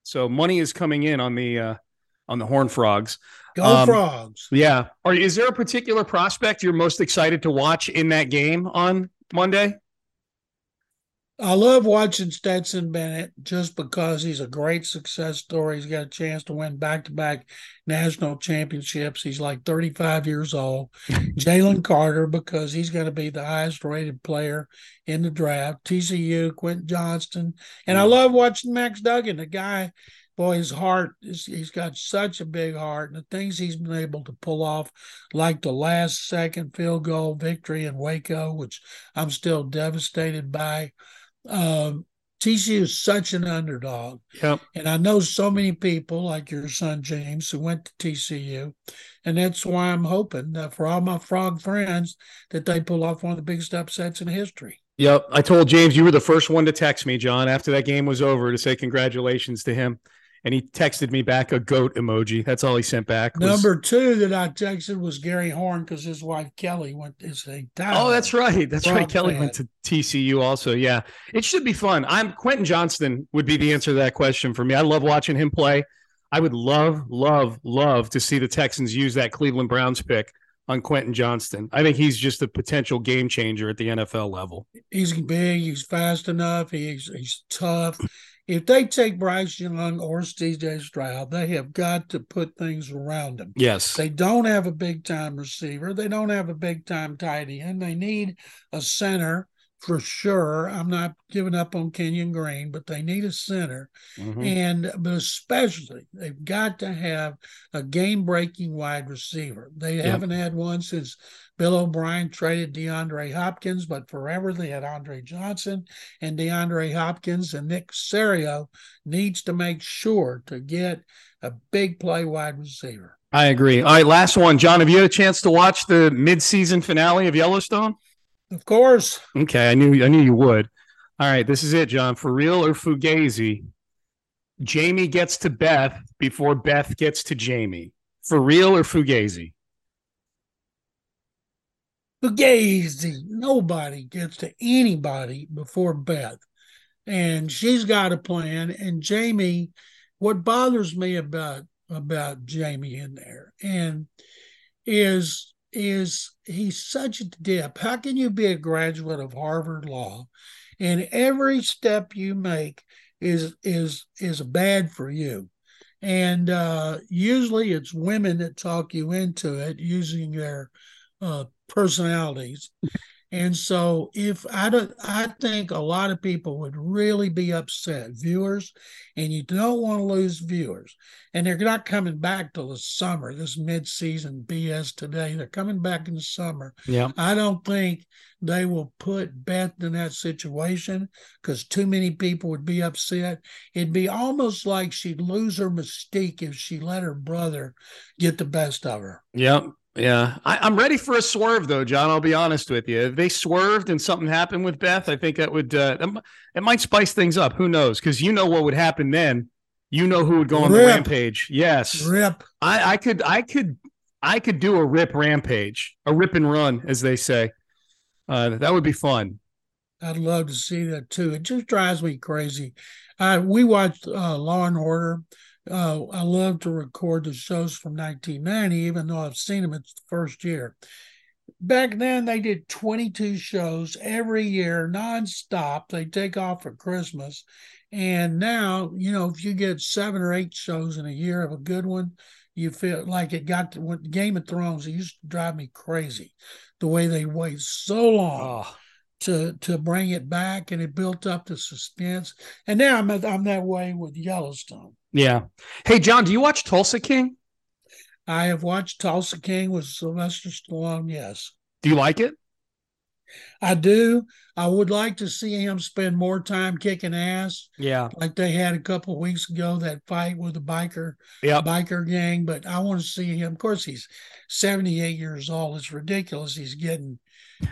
So money is coming in on the uh, on the Horn Frogs. Go um, Frogs! Yeah. Are is there a particular prospect you're most excited to watch in that game on Monday? I love watching Stetson Bennett just because he's a great success story. He's got a chance to win back to back national championships. He's like 35 years old. Jalen Carter, because he's going to be the highest rated player in the draft. TCU, Quentin Johnston. And I mm. love watching Max Duggan, the guy boy, his heart is, he's got such a big heart, and the things he's been able to pull off, like the last second field goal victory in Waco, which I'm still devastated by. Um, TCU is such an underdog. Yep. And I know so many people like your son James who went to TCU. And that's why I'm hoping that for all my frog friends that they pull off one of the biggest upsets in history. Yep. I told James you were the first one to text me, John, after that game was over to say congratulations to him and he texted me back a goat emoji. That's all he sent back. Was, Number two that I texted was Gary Horn because his wife Kelly went to same time. Oh, that's right. That's right. Kelly went to TCU also. Yeah, it should be fun. I'm Quentin Johnston would be the answer to that question for me. I love watching him play. I would love, love, love to see the Texans use that Cleveland Browns pick on Quentin Johnston. I think he's just a potential game changer at the NFL level. He's big. He's fast enough. He's he's tough if they take Bryce Young or CJ Stroud, they have got to put things around them. Yes. They don't have a big time receiver. They don't have a big time tight end. They need a center for sure. I'm not giving up on Kenyon Green, but they need a center. Mm-hmm. And but especially they've got to have a game breaking wide receiver. They yep. haven't had one since Bill O'Brien traded DeAndre Hopkins, but forever they had Andre Johnson and DeAndre Hopkins and Nick Caserio needs to make sure to get a big play wide receiver. I agree. All right, last one. John, have you had a chance to watch the mid-season finale of Yellowstone? Of course. Okay, I knew I knew you would. All right, this is it, John. For real or fugazi? Jamie gets to Beth before Beth gets to Jamie. For real or fugazi? Fugazi. Nobody gets to anybody before Beth. And she's got a plan. And Jamie, what bothers me about about Jamie in there and is is he's such a dip. How can you be a graduate of Harvard Law and every step you make is is is bad for you? And uh, usually it's women that talk you into it using their uh, personalities. And so if I don't I think a lot of people would really be upset, viewers, and you don't want to lose viewers. And they're not coming back till the summer, this mid-season BS today. They're coming back in the summer. Yeah. I don't think they will put Beth in that situation because too many people would be upset. It'd be almost like she'd lose her mystique if she let her brother get the best of her. Yep. Yeah, I, am ready for a swerve though, John. I'll be honest with you. If they swerved and something happened with Beth, I think that would uh, it might spice things up. Who knows? Because you know what would happen then. You know who would go on rip. the rampage. Yes, rip. I, I could, I could, I could do a rip rampage, a rip and run, as they say. Uh, that would be fun. I'd love to see that too. It just drives me crazy. Uh, we watched uh, Law and Order uh, I love to record the shows from 1990, even though I've seen them. It's the first year. Back then, they did 22 shows every year, nonstop. They take off for Christmas. And now, you know, if you get seven or eight shows in a year of a good one, you feel like it got to Game of Thrones, it used to drive me crazy the way they wait so long. Oh to to bring it back, and it built up the suspense. And now I'm I'm that way with Yellowstone. Yeah. Hey, John, do you watch Tulsa King? I have watched Tulsa King with Sylvester Stallone. Yes. Do you like it? I do. I would like to see him spend more time kicking ass. Yeah. Like they had a couple weeks ago, that fight with the biker, yep. biker gang. But I want to see him. Of course, he's 78 years old. It's ridiculous. He's getting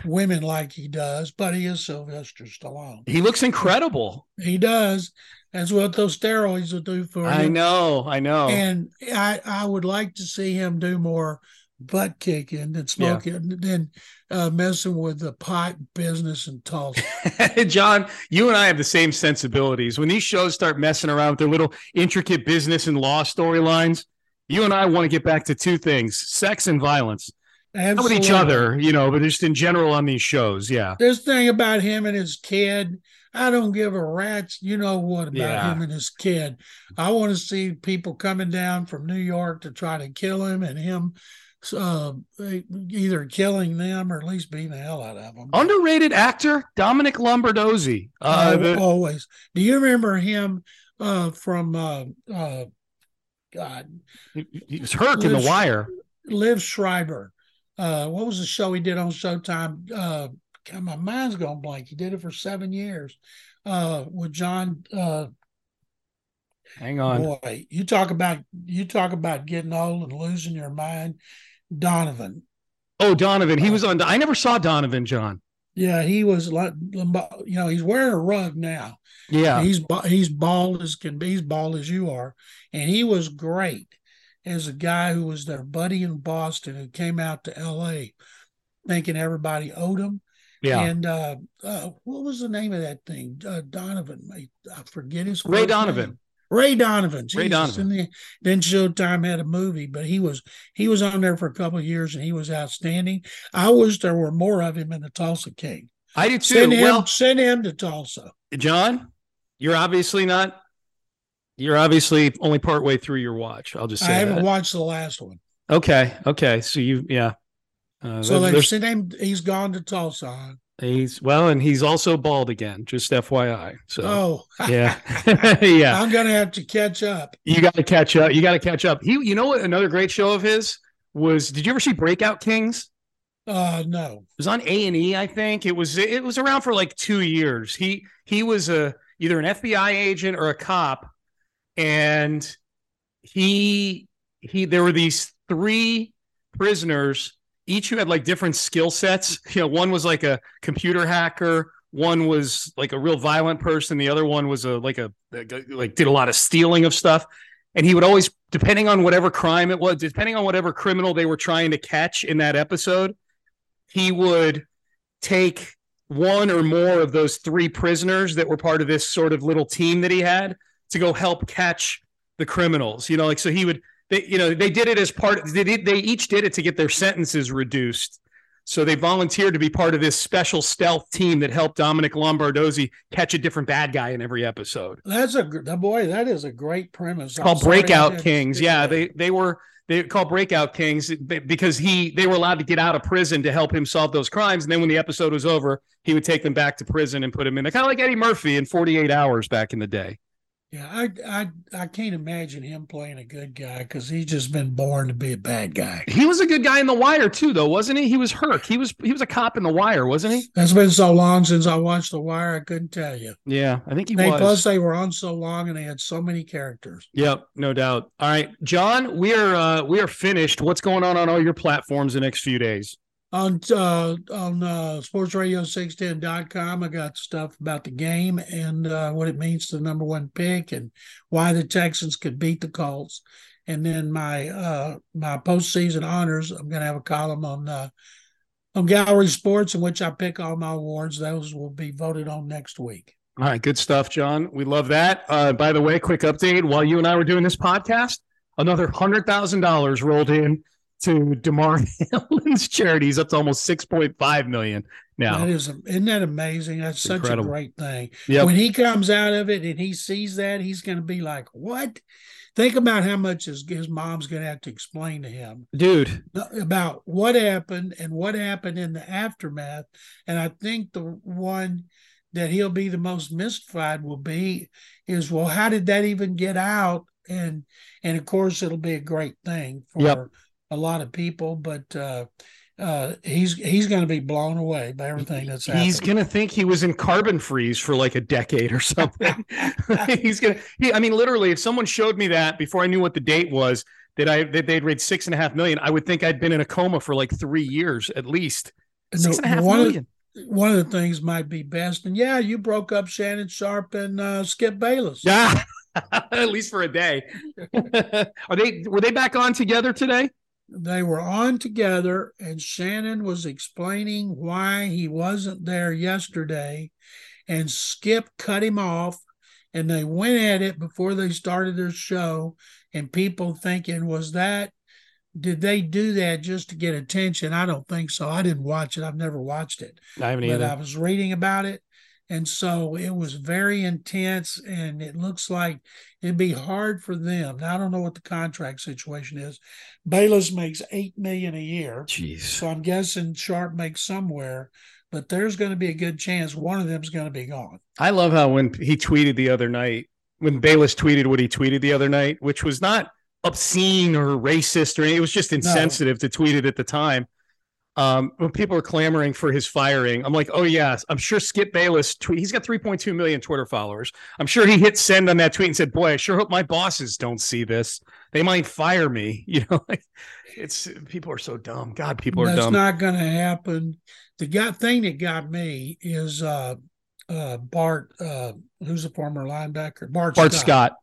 women like he does, but he is Sylvester Stallone. He looks incredible. He does. That's what those steroids will do for him. I know, I know. And I, I would like to see him do more butt kicking and smoking yeah. than uh, messing with the pot business and Tulsa. John, you and I have the same sensibilities. When these shows start messing around with their little intricate business and law storylines, you and I want to get back to two things sex and violence. Absolutely. Not with each other, you know, but just in general on these shows. Yeah. This thing about him and his kid, I don't give a rat's, you know what about yeah. him and his kid. I want to see people coming down from New York to try to kill him and him uh, either killing them or at least beating the hell out of them. Underrated actor Dominic Lombardozzi. Uh, always. Do you remember him uh, from uh, uh, God, He, he was Herc in The Wire. Liev Schreiber. Uh, what was the show he did on Showtime? Uh, God, my mind's going blank. He did it for seven years uh, with John. Uh, Hang on. boy, you talk about you talk about getting old and losing your mind. Donovan. Oh, Donovan. He was on. I never saw Donovan, John. Yeah, he was like, you know, he's wearing a rug now. Yeah. He's he's bald as can be, he's bald as you are, and he was great as a guy who was their buddy in Boston who came out to L.A. thinking everybody owed him. Yeah. And uh, uh, what was the name of that thing? Uh, Donovan. I forget his name. Ray Donovan. name. Ray Donovan. Ray Donovan. Then, then Showtime had a movie, but he was he was on there for a couple of years and he was outstanding. I wish there were more of him in the Tulsa King. I do too. Send him, Well, send him to Tulsa. John, you're obviously not. You're obviously only part way through your watch. I'll just say I haven't that. watched the last one. Okay. Okay. So you, yeah. Uh, So they him. He's gone to Tulsa. He's well, and he's also bald again. Just FYI. So Oh, yeah, yeah. I'm gonna have to catch up. You got to catch up. You got to catch up. He, you know what? Another great show of his was. Did you ever see Breakout Kings? Uh, no. It was on A and E, I think. It was it was around for like two years. He he was a either an FBI agent or a cop, and he he there were these three prisoners, each who had like different skill sets. You know, one was like a computer hacker, one was like a real violent person, the other one was a like a like did a lot of stealing of stuff. And he would always, depending on whatever crime it was, depending on whatever criminal they were trying to catch in that episode, he would take one or more of those three prisoners that were part of this sort of little team that he had to go help catch the criminals. You know, like so he would they you know they did it as part they did, they each did it to get their sentences reduced. So they volunteered to be part of this special stealth team that helped Dominic Lombardozzi catch a different bad guy in every episode That's a boy. That is a great premise. I'm called sorry I Breakout Kings. Yeah, they they were they called Breakout Kings because he they were allowed to get out of prison to help him solve those crimes, and then when the episode was over, he would take them back to prison and put them in. Kind of like Eddie Murphy in Forty Eight Hours back in the day. Yeah, I I I can't imagine him playing a good guy because he's just been born to be a bad guy. He was a good guy in The Wire too, though, wasn't he? He was Herc. He was he was a cop in The Wire, wasn't he? It's been so long since I watched The Wire, I couldn't tell you. Yeah, I think he They, was. plus, they were on so long and they had so many characters. Yep, no doubt. All right, John, we are uh, we are finished. What's going on on all your platforms the next few days? On uh, on uh, sportsradio610.com, I got stuff about the game and uh, what it means to the number one pick and why the Texans could beat the Colts. And then my uh, my postseason honors, I'm going to have a column on uh, on Gallery Sports in which I pick all my awards. Those will be voted on next week. All right, good stuff, John. We love that. Uh, by the way, quick update: while you and I were doing this podcast, another hundred thousand dollars rolled in to Damar Hamlin's charities, up to almost six point five million now. That is, isn't that amazing? That's such Incredible. a great thing. Yep. When he comes out of it and he sees that, he's going to be like, "What?" Think about how much his his mom's going to have to explain to him Dude, about what happened and what happened in the aftermath. And I think the one that he'll be the most mystified will be is, well, how did that even get out? And and of course, it'll be a great thing for Yep. A lot of people, but. uh uh, he's he's going to be blown away by everything that's happening. he's gonna think he was in carbon freeze for like a decade or something. he's gonna. He, I mean, literally, if someone showed me that before I knew what the date was, that I that they'd raised six and a half million, I would think I'd been in a coma for like three years at least. And Six the- and a half one million. Of, one of the things might be best, and yeah, you broke up Shannon Sharpe and uh, Skip Bayless. Yeah, at least for a day. Are they? Were they back on together today? They were on together, and Shannon was explaining why he wasn't there yesterday, and Skip cut him off, and they went at it before they started their show, and people thinking, was that did they do that just to get attention? I don't think so. I didn't watch it. I've never watched it. I haven't but I was reading about it. And so it was very intense, and it looks like it'd be hard for them. Now I don't know what the contract situation is. Bayless makes eight million a year, Jeez. so I'm guessing Sharpe makes somewhere. But there's going to be a good chance one of them's going to be gone. I love how when he tweeted the other night when Bayless tweeted what he tweeted the other night, which was not obscene or racist or anything. It was just insensitive no. to tweet it at the time. Um, when people are clamoring for his firing, I'm like, oh yes, I'm sure Skip Bayless tweet. He's got 3.2 million Twitter followers. I'm sure he hit send on that tweet and said, "Boy, I sure hope my bosses don't see this. They might fire me." You know, like it's people are so dumb. God, people That's are dumb. That's not going to happen. The got thing that got me is uh, uh, Bart, uh, who's a former linebacker, Bart, Bart Scott. Scott.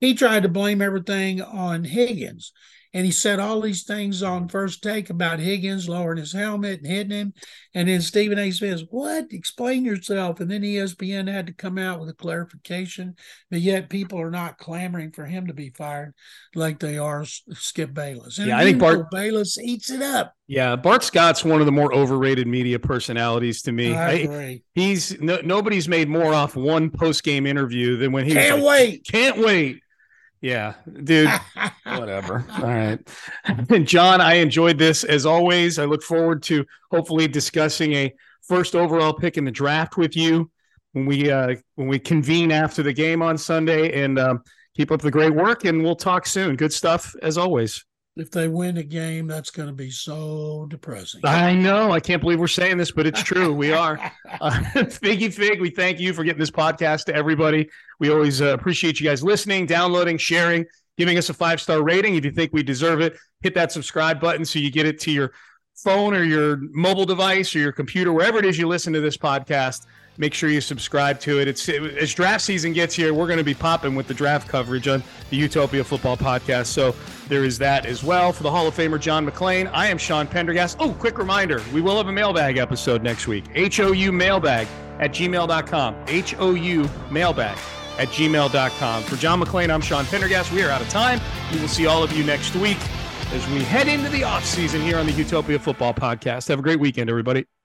He tried to blame everything on Higgins. And he said all these things on first take about Higgins lowering his helmet and hitting him. And then Stephen A says, What? Explain yourself. And then ESPN had to come out with a clarification. But yet people are not clamoring for him to be fired like they are Skip Bayless. And yeah, I think Bart Bayless eats it up. Yeah, Bart Scott's one of the more overrated media personalities to me. I agree. I, he's no, nobody's made more off one post game interview than when he can't like, wait, can't wait. Yeah, dude. whatever. All right. John, I enjoyed this as always. I look forward to hopefully discussing a first overall pick in the draft with you when we uh when we convene after the game on Sunday and um, keep up the great work and we'll talk soon. Good stuff as always if they win a game, that's going to be so depressing. I know. I can't believe we're saying this, but it's true. We are. Uh, Figgy Fig, we thank you for getting this podcast to everybody. We always uh, appreciate you guys listening, downloading, sharing, giving us a five star rating. If you think we deserve it, hit that subscribe button so you get it to your phone or your mobile device or your computer, wherever it is you listen to this podcast make sure you subscribe to it. It's it, as draft season gets here, we're going to be popping with the draft coverage on the Houtopia Football Podcast. So there is that as well. For the Hall of Famer John McClain, I am Sean Pendergast. Oh, quick reminder: we will have a mailbag episode next week. HOU mailbag at gmail.com. HOU mailbag at gmail.com. For John McClain, I'm Sean Pendergast. We are out of time. We will see all of you next week as we head into the off season here on the Houtopia Football Podcast. Have a great weekend, everybody.